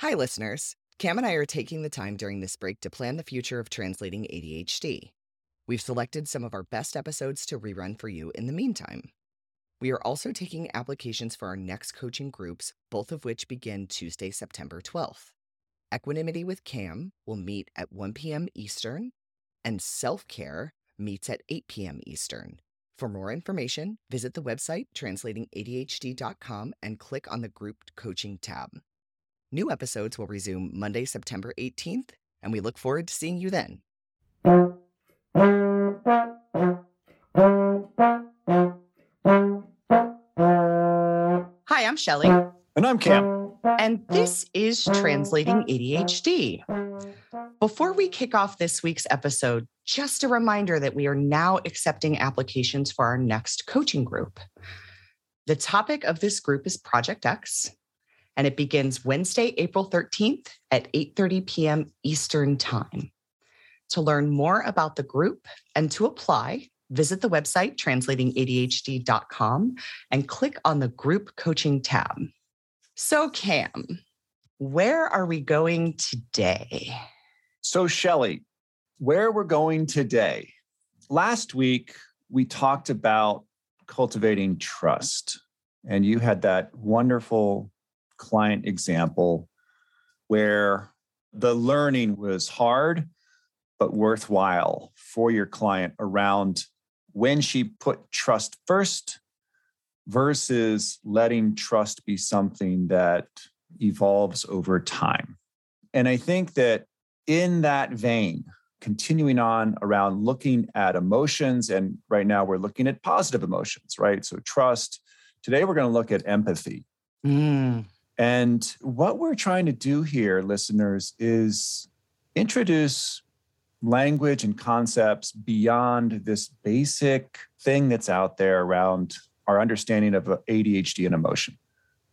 Hi, listeners. Cam and I are taking the time during this break to plan the future of translating ADHD. We've selected some of our best episodes to rerun for you in the meantime. We are also taking applications for our next coaching groups, both of which begin Tuesday, September 12th. Equanimity with Cam will meet at 1 p.m. Eastern, and Self Care meets at 8 p.m. Eastern. For more information, visit the website translatingadhd.com and click on the group coaching tab. New episodes will resume Monday, September 18th, and we look forward to seeing you then. Hi, I'm Shelly. And I'm Cam. And this is Translating ADHD. Before we kick off this week's episode, just a reminder that we are now accepting applications for our next coaching group. The topic of this group is Project X, and it begins Wednesday, April 13th at 8:30 p.m. Eastern Time. To learn more about the group and to apply, visit the website translatingadhd.com and click on the group coaching tab. So, Cam, where are we going today? So, Shelly, where we're going today. Last week, we talked about cultivating trust, and you had that wonderful client example where the learning was hard, but worthwhile for your client around when she put trust first versus letting trust be something that evolves over time. And I think that in that vein, continuing on around looking at emotions, and right now we're looking at positive emotions, right? So trust. Today we're going to look at empathy. Mm. And what we're trying to do here, listeners, is introduce language and concepts beyond this basic thing that's out there around our understanding of ADHD and emotion,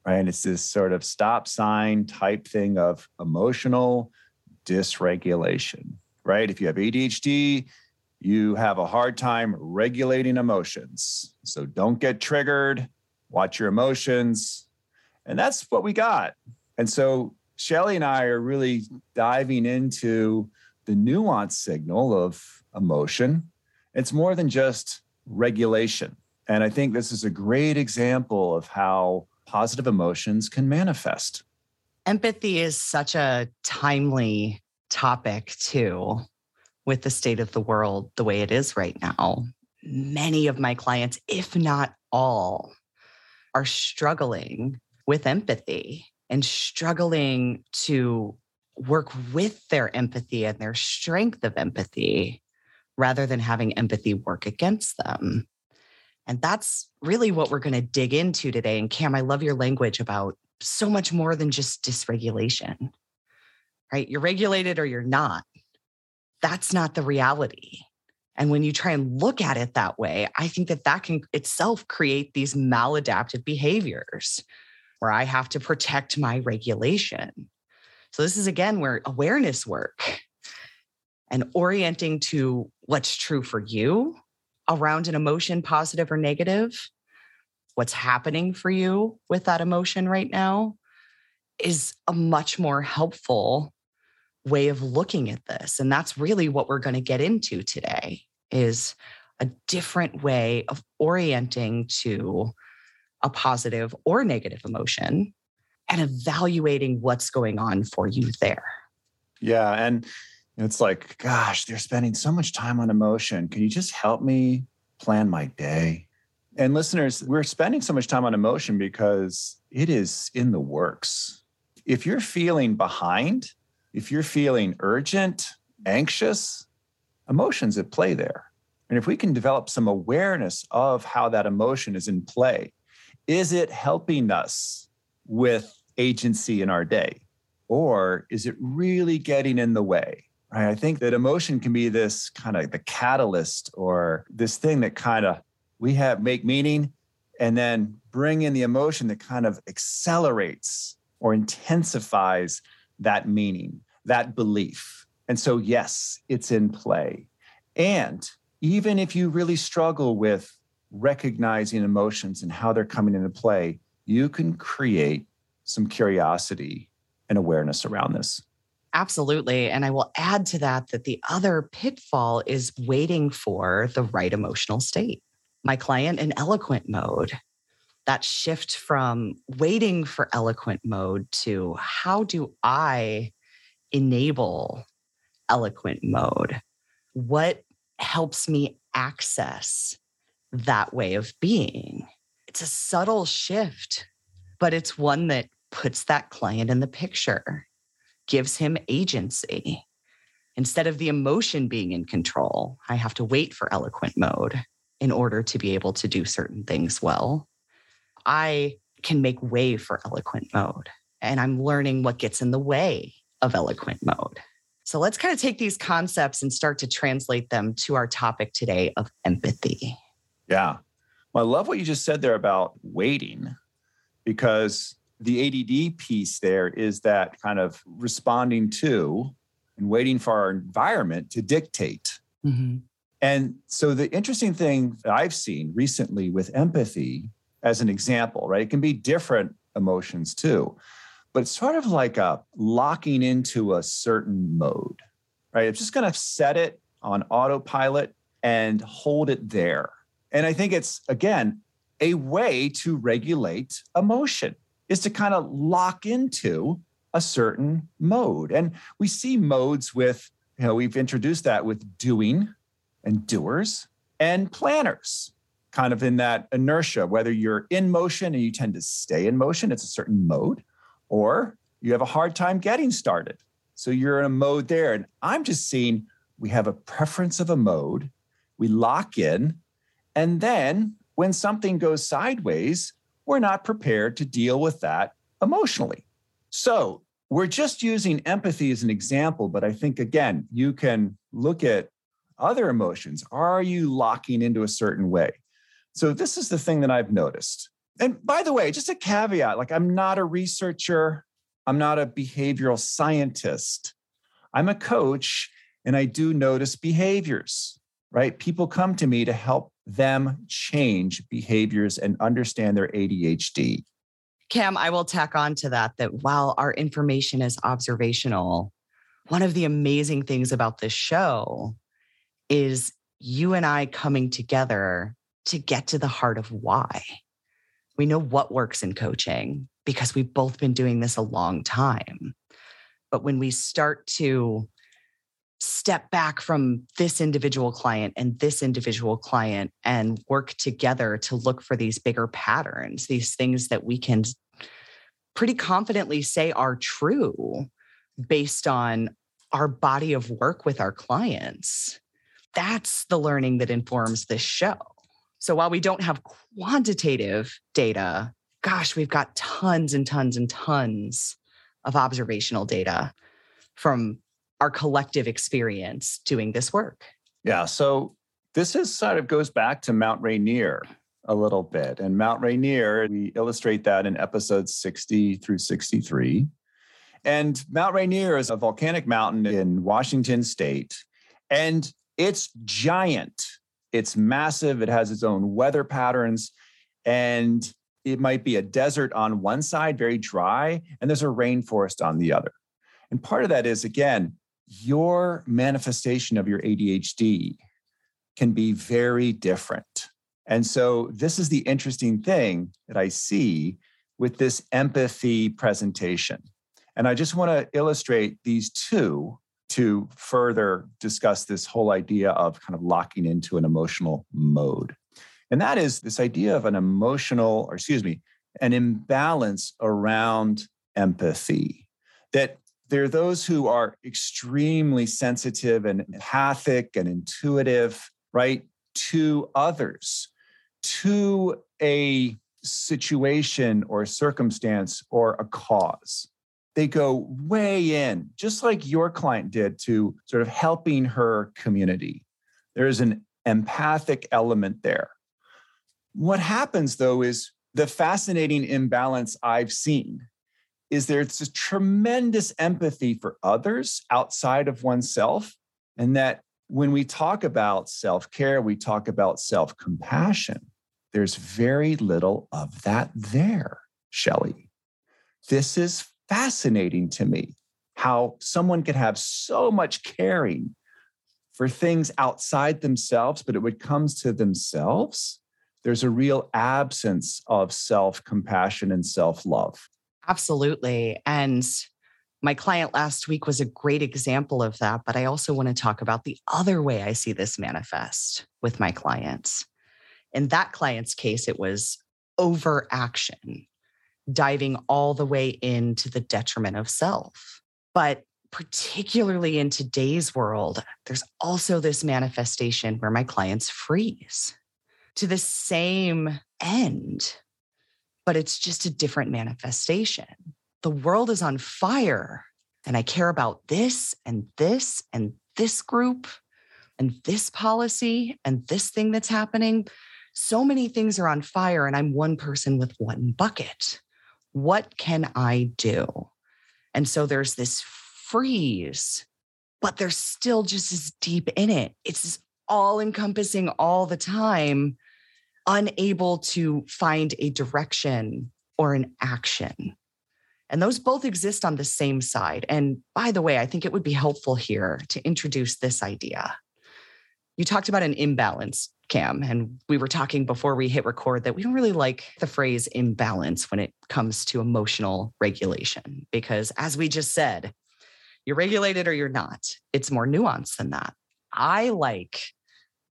right? And it's this sort of stop sign type thing of emotional dysregulation, right? If you have ADHD, you have a hard time regulating emotions. So don't get triggered, watch your emotions. And that's what we got. And so Shelly and I are really diving into the nuance signal of emotion. It's more than just regulation. And I think this is a great example of how positive emotions can manifest. Empathy is such a timely topic, too, with the state of the world the way it is right now. Many of my clients, if not all, are struggling with empathy and struggling to work with their empathy and their strength of empathy rather than having empathy work against them. And that's really what we're going to dig into today. And Cam, I love your language about so much more than just dysregulation, right? You're regulated or you're not. That's not the reality. And when you try and look at it that way, I think that that can itself create these maladaptive behaviors where I have to protect my regulation. So, this is again where awareness work and orienting to what's true for you around an emotion, positive or negative, what's happening for you with that emotion right now is a much more helpful way of looking at this and that's really what we're going to get into today is a different way of orienting to a positive or negative emotion and evaluating what's going on for you there yeah and it's like, gosh, they're spending so much time on emotion. Can you just help me plan my day? And listeners, we're spending so much time on emotion because it is in the works. If you're feeling behind, if you're feeling urgent, anxious, emotions at play there. And if we can develop some awareness of how that emotion is in play, is it helping us with agency in our day? Or is it really getting in the way? Right? I think that emotion can be this kind of the catalyst or this thing that kind of we have make meaning and then bring in the emotion that kind of accelerates or intensifies that meaning, that belief. And so, yes, it's in play. And even if you really struggle with recognizing emotions and how they're coming into play, you can create some curiosity and awareness around this. Absolutely. And I will add to that that the other pitfall is waiting for the right emotional state. My client in eloquent mode, that shift from waiting for eloquent mode to how do I enable eloquent mode? What helps me access that way of being? It's a subtle shift, but it's one that puts that client in the picture gives him agency. Instead of the emotion being in control, I have to wait for eloquent mode in order to be able to do certain things well. I can make way for eloquent mode, and I'm learning what gets in the way of eloquent mode. So let's kind of take these concepts and start to translate them to our topic today of empathy. Yeah. Well, I love what you just said there about waiting because the ADD piece there is that kind of responding to and waiting for our environment to dictate. Mm-hmm. And so the interesting thing that I've seen recently with empathy, as an example, right? It can be different emotions too, but it's sort of like a locking into a certain mode, right? I'm just going to set it on autopilot and hold it there. And I think it's, again, a way to regulate emotion is to kind of lock into a certain mode. And we see modes with, you know, we've introduced that with doing and doers and planners, kind of in that inertia, whether you're in motion and you tend to stay in motion, it's a certain mode, or you have a hard time getting started. So you're in a mode there. And I'm just seeing we have a preference of a mode, we lock in, and then when something goes sideways, we're not prepared to deal with that emotionally. So we're just using empathy as an example, but I think, again, you can look at other emotions. Are you locking into a certain way? So this is the thing that I've noticed. And by the way, just a caveat like, I'm not a researcher, I'm not a behavioral scientist. I'm a coach and I do notice behaviors, right? People come to me to help them change behaviors and understand their ADHD. Cam, I will tack on to that that while our information is observational, one of the amazing things about this show is you and I coming together to get to the heart of why. We know what works in coaching because we've both been doing this a long time. But when we start to step back from this individual client and this individual client and work together to look for these bigger patterns, these things that we can pretty confidently say are true based on our body of work with our clients. That's the learning that informs this show. So while we don't have quantitative data, gosh, we've got tons and tons and tons of observational data from our collective experience doing this work. Yeah. So this is sort of goes back to Mount Rainier a little bit. And Mount Rainier, we illustrate that in episodes 60 through 63. And Mount Rainier is a volcanic mountain in Washington state. And it's giant. It's massive. It has its own weather patterns. And it might be a desert on one side, very dry, and there's a rainforest on the other. And part of that is, again, your manifestation of your ADHD can be very different. And so, this is the interesting thing that I see with this empathy presentation. And I just want to illustrate these two to further discuss this whole idea of kind of locking into an emotional mode. And that is this idea of an emotional, or excuse me, an imbalance around empathy. That there are those who are extremely sensitive and mm. empathic and intuitive, right, to others, to a situation or circumstance or a cause. They go way in, just like your client did to sort of helping her community. There's an empathic element there. What happens though is the fascinating imbalance I've seen is there's a tremendous empathy for others outside of oneself. And that when we talk about self care, we talk about self compassion. There's very little of that there, Shelly. This is fascinating to me how someone could have so much caring for things outside themselves, but when it comes to themselves, there's a real absence of self compassion and self love. Absolutely. And my client last week was a great example of that. But I also want to talk about the other way I see this manifest with my clients. In that client's case, it was overaction, diving all the way into the detriment of self. But particularly in today's world, there's also this manifestation where my clients freeze to the same end, but it's just a different manifestation. The world is on fire, and I care about this and this and this group and this policy and this thing that's happening. So many things are on fire, and I'm one person with one bucket. What can I do? And so there's this freeze, but they're still just as deep in it. It's all encompassing all the time, unable to find a direction or an action. And those both exist on the same side. And by the way, I think it would be helpful here to introduce this idea. You talked about an imbalance, Cam, and we were talking before we hit record that we don't really like the phrase imbalance when it comes to emotional regulation, because as we just said, you're regulated or you're not. It's more nuanced than that. I like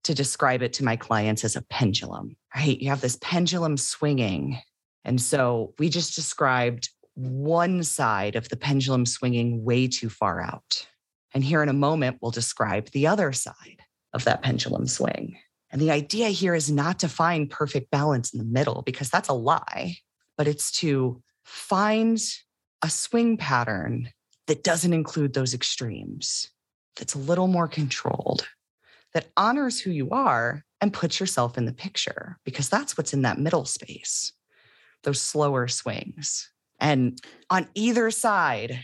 to describe it to my clients as a pendulum, right? You have this pendulum swinging. And so we just described one side of the pendulum swinging way too far out. And here in a moment, we'll describe the other side of that pendulum swing. And the idea here is not to find perfect balance in the middle because that's a lie, but it's to find a swing pattern that doesn't include those extremes, that's a little more controlled, that honors who you are and puts yourself in the picture, because that's what's in that middle space, those slower swings. And on either side,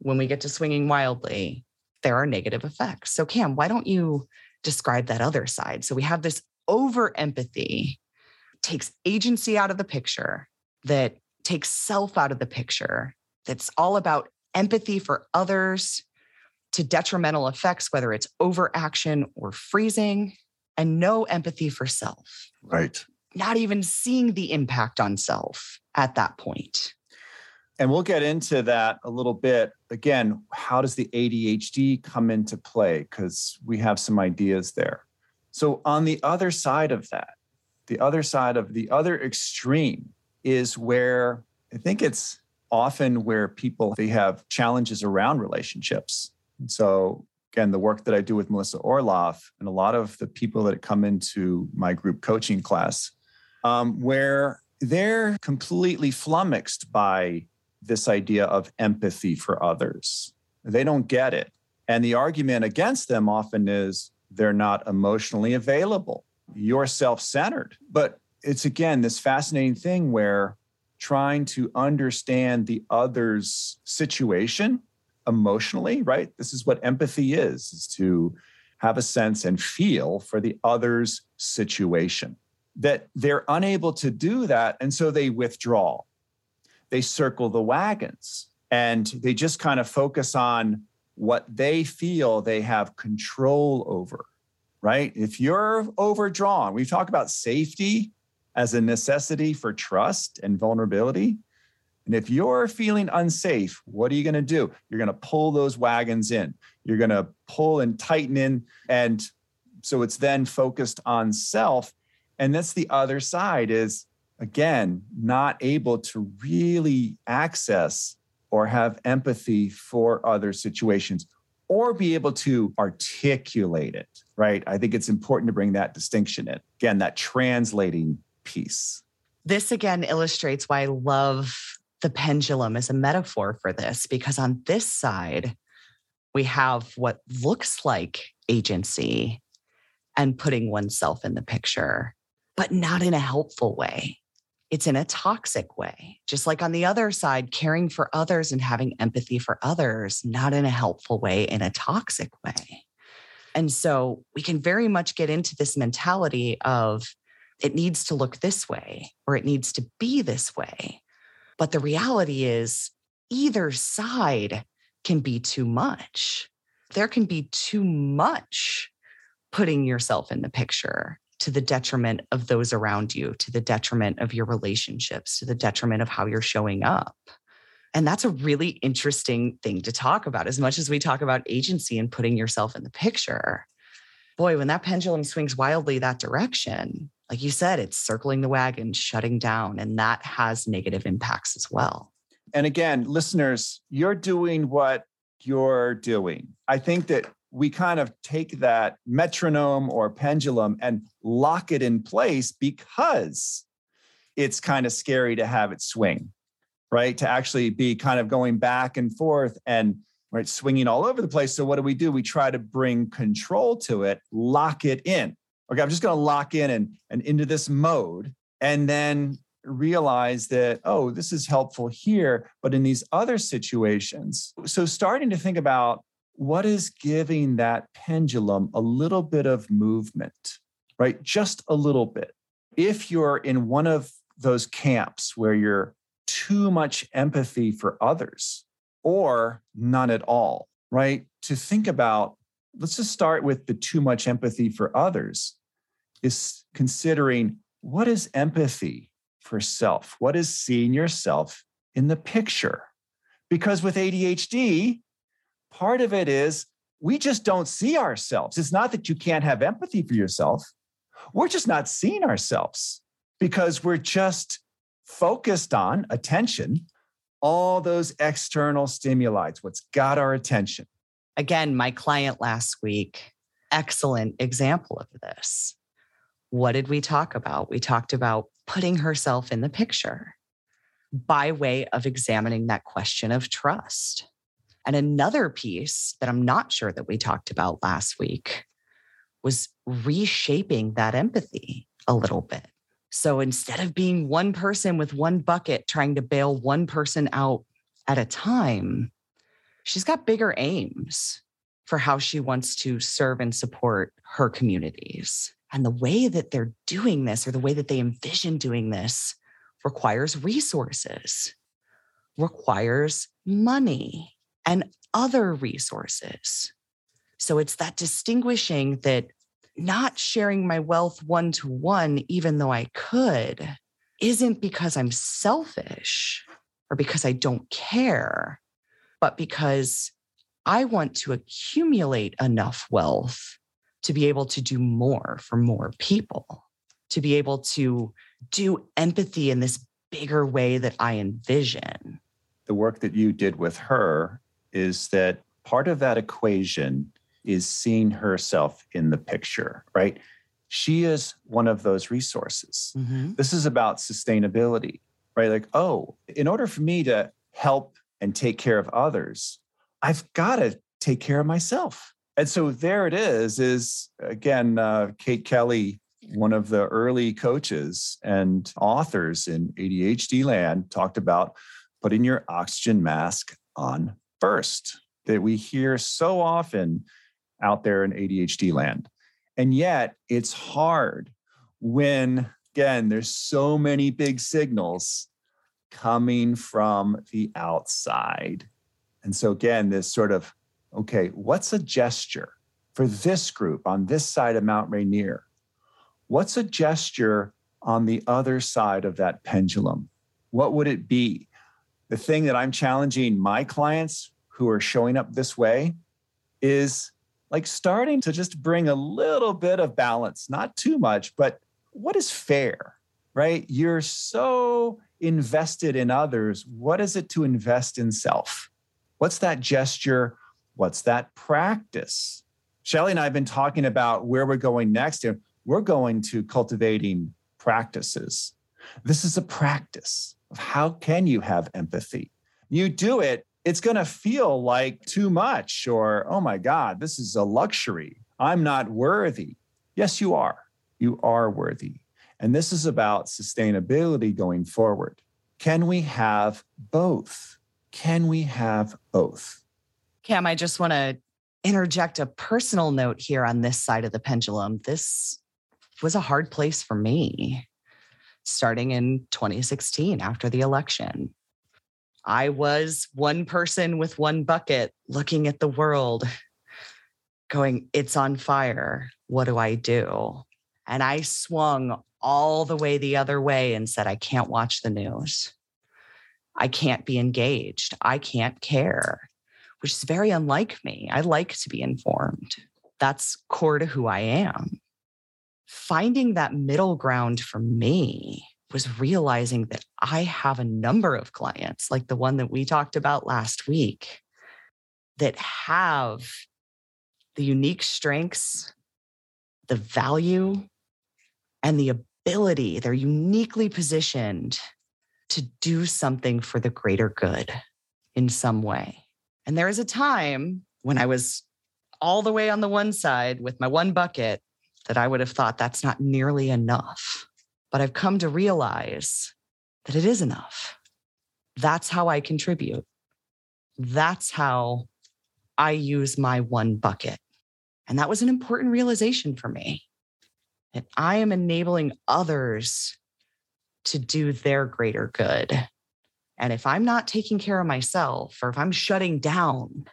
when we get to swinging wildly, there are negative effects. So, Cam, why don't you describe that other side? So, we have this over empathy, takes agency out of the picture, that takes self out of the picture, that's all about empathy for others to detrimental effects, whether it's overaction or freezing, and no empathy for self. Right. Not even seeing the impact on self at that point. And we'll get into that a little bit. Again, how does the ADHD come into play? Because we have some ideas there. So, on the other side of that, the other side of the other extreme is where I think it's often where people they have challenges around relationships. And so again, the work that I do with Melissa Orlov and a lot of the people that come into my group coaching class, um, where they're completely flummoxed by this idea of empathy for others. They don't get it. And the argument against them often is they're not emotionally available. You're self centered. But it's again this fascinating thing where trying to understand the other's situation emotionally, right? This is what empathy is, is to have a sense and feel for the other's situation. That they're unable to do that. And so they withdraw. They circle the wagons and they just kind of focus on what they feel they have control over, right? If you're overdrawn, we've talked about safety as a necessity for trust and vulnerability. And if you're feeling unsafe, what are you going to do? You're going to pull those wagons in. You're going to pull and tighten in. And so it's then focused on self. And that's the other side is, again, not able to really access or have empathy for other situations or be able to articulate it, right? I think it's important to bring that distinction in. Again, that translating piece. This again illustrates why I love the pendulum is a metaphor for this, because on this side, we have what looks like agency and putting oneself in the picture, but not in a helpful way. It's in a toxic way. Just like on the other side, caring for others and having empathy for others, not in a helpful way, in a toxic way. And so we can very much get into this mentality of it needs to look this way or it needs to be this way. But the reality is, either side can be too much. There can be too much putting yourself in the picture to the detriment of those around you, to the detriment of your relationships, to the detriment of how you're showing up. And that's a really interesting thing to talk about. As much as we talk about agency and putting yourself in the picture, boy, when that pendulum swings wildly that direction, like you said, it's circling the wagon, shutting down, and that has negative impacts as well. And again, listeners, you're doing what you're doing. I think that we kind of take that metronome or pendulum and lock it in place because it's kind of scary to have it swing, right? To actually be kind of going back and forth and right swinging all over the place. So what do we do? We try to bring control to it, lock it in. Okay, I'm just going to lock in and, and into this mode and then realize that oh, this is helpful here, but in these other situations. So starting to think about what is giving that pendulum a little bit of movement, right? Just a little bit. If you're in one of those camps where you're too much empathy for others or none at all, right? To think about, let's just start with the too much empathy for others, is considering what is empathy for self? What is seeing yourself in the picture? Because with ADHD, part of it is we just don't see ourselves. It's not that you can't have empathy for yourself. We're just not seeing ourselves because we're just focused on attention, all those external stimuli, what's got our attention. Again, my client last week, excellent example of this. What did we talk about? We talked about putting herself in the picture by way of examining that question of trust. And another piece that I'm not sure that we talked about last week was reshaping that empathy a little bit. So instead of being one person with one bucket trying to bail one person out at a time, she's got bigger aims for how she wants to serve and support her communities. And the way that they're doing this, or the way that they envision doing this, requires resources, requires money, and other resources. So it's that distinguishing that not sharing my wealth one to one, even though I could, isn't because I'm selfish or because I don't care, but because I want to accumulate enough wealth to be able to do more for more people, to be able to do empathy in this bigger way that I envision. The work that you did with her is that part of that equation is seeing herself in the picture, right? She is one of those resources. Mm-hmm. This is about sustainability, right? Like, oh, in order for me to help and take care of others, I've got to take care of myself. And so there it is, is again, uh, Kate Kelly, one of the early coaches and authors in ADHD land, talked about putting your oxygen mask on first that we hear so often out there in ADHD land. And yet it's hard when, again, there's so many big signals coming from the outside. And so, again, this sort of, okay, what's a gesture for this group on this side of Mount Rainier? What's a gesture on the other side of that pendulum? What would it be? The thing that I'm challenging my clients who are showing up this way is like starting to just bring a little bit of balance, not too much, but what is fair, right? You're so invested in others. What is it to invest in self? What's that gesture? What's that practice? Shelly and I have been talking about where we're going next. And we're going to cultivating practices. This is a practice of how can you have empathy? You do it it's going to feel like too much or, oh my God, this is a luxury. I'm not worthy. Yes, you are. You are worthy. And this is about sustainability going forward. Can we have both? Can we have both? Cam, I just want to interject a personal note here on this side of the pendulum. This was a hard place for me starting in 2016 after the election. I was one person with one bucket looking at the world, going, It's on fire. What do I do? And I swung all the way the other way and said, I can't watch the news. I can't be engaged. I can't care, which is very unlike me. I like to be informed. That's core to who I am. Finding that middle ground for me was realizing that I have a number of clients, like the one that we talked about last week, that have the unique strengths, the value, and the ability. They're uniquely positioned to do something for the greater good in some way. And there was a time when I was all the way on the one side with my one bucket that I would have thought that's not nearly enough. But I've come to realize that it is enough. That's how I contribute. That's how I use my one bucket. And that was an important realization for me that I am enabling others to do their greater good. And if I'm not taking care of myself, or if I'm shutting down,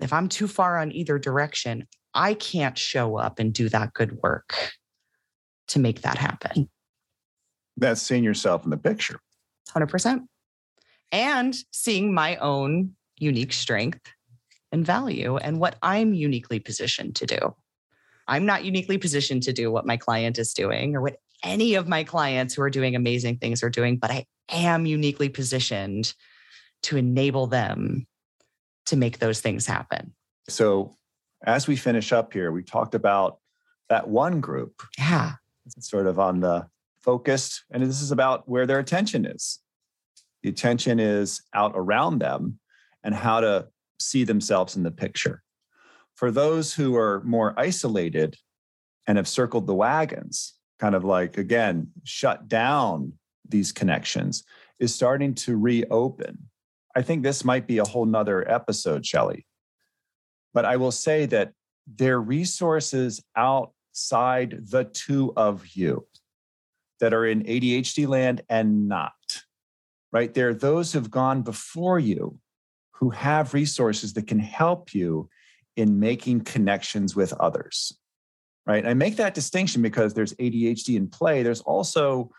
if I'm too far on either direction, I can't show up and do that good work to make that happen. That's seeing yourself in the picture. 100%. And seeing my own unique strength and value and what I'm uniquely positioned to do. I'm not uniquely positioned to do what my client is doing or what any of my clients who are doing amazing things are doing, but I am uniquely positioned to enable them to make those things happen. So, as we finish up here, we talked about that one group. Yeah. Sort of on the focused, and this is about where their attention is. The attention is out around them and how to see themselves in the picture. For those who are more isolated and have circled the wagons, kind of like, again, shut down these connections, is starting to reopen. I think this might be a whole nother episode, Shelly. But I will say that there are resources outside the two of you that are in ADHD land and not, right? There are those who've gone before you who have resources that can help you in making connections with others right? I make that distinction because there's ADHD in play. There's also,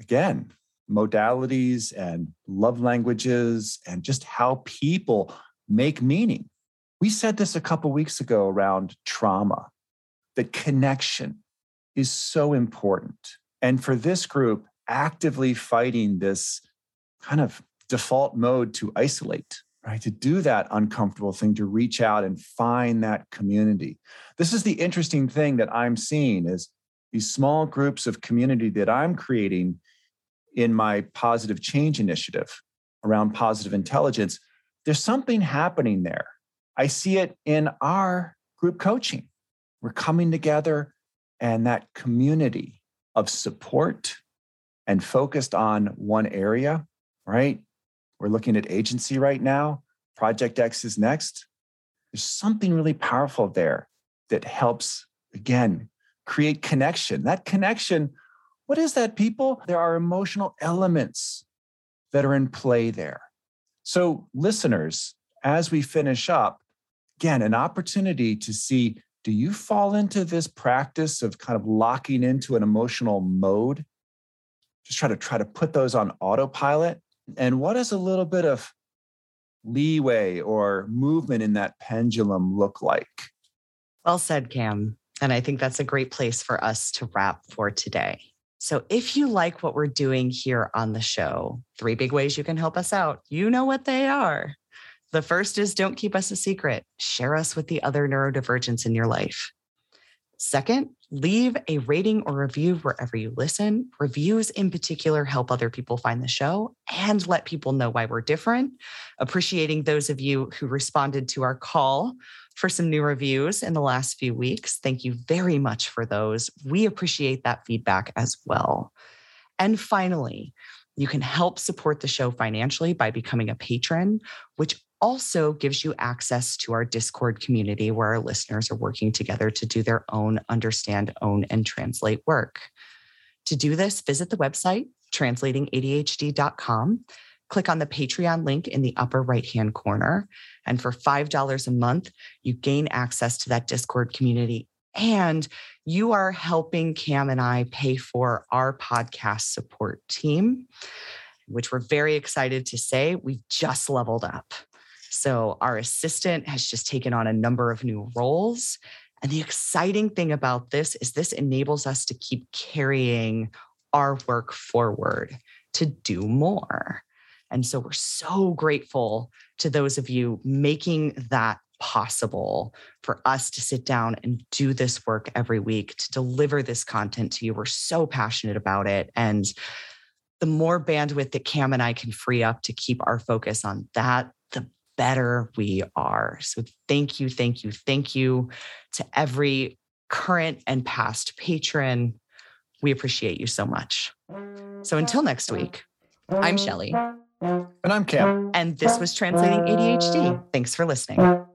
again, modalities and love languages and just how people make meaning. We said this a couple weeks ago around trauma, that connection is so important. And for this group, actively fighting this kind of default mode to isolate right? To do that uncomfortable thing, to reach out and find that community. This is the interesting thing that I'm seeing is these small groups of community that I'm creating in my positive change initiative around positive intelligence. There's something happening there. I see it in our group coaching. We're coming together and that community of support and focused on one area, right? We're looking at agency right now. Project X is next. There's something really powerful there that helps, again, create connection. That connection, what is that, people? There are emotional elements that are in play there. So, listeners, as we finish up, again, an opportunity to see do you fall into this practice of kind of locking into an emotional mode? Just try to try to put those on autopilot and what does a little bit of leeway or movement in that pendulum look like? Well said, Cam. And I think that's a great place for us to wrap for today. So, if you like what we're doing here on the show, three big ways you can help us out. You know what they are. The first is don't keep us a secret, share us with the other neurodivergents in your life. Second, leave a rating or review wherever you listen. Reviews, in particular, help other people find the show and let people know why we're different. Appreciating those of you who responded to our call for some new reviews in the last few weeks. Thank you very much for those. We appreciate that feedback as well. And finally, you can help support the show financially by becoming a patron, which also gives you access to our Discord community where our listeners are working together to do their own understand, own, and translate work. To do this, visit the website translatingadhd.com. click on the Patreon link in the upper right hand corner. And for $5 a month, you gain access to that Discord community. And you are helping Cam and I pay for our podcast support team, which we're very excited to say we've just leveled up. So, our assistant has just taken on a number of new roles. And the exciting thing about this is this enables us to keep carrying our work forward to do more. And so we're so grateful to those of you making that possible for us to sit down and do this work every week to deliver this content to you. We're so passionate about it. And the more bandwidth that Cam and I can free up to keep our focus on that, better we are. So thank you, thank you, thank you to every current and past patron. We appreciate you so much. So until next week, I'm Shelly. And I'm Cam. And this was Translating ADHD. Thanks for listening.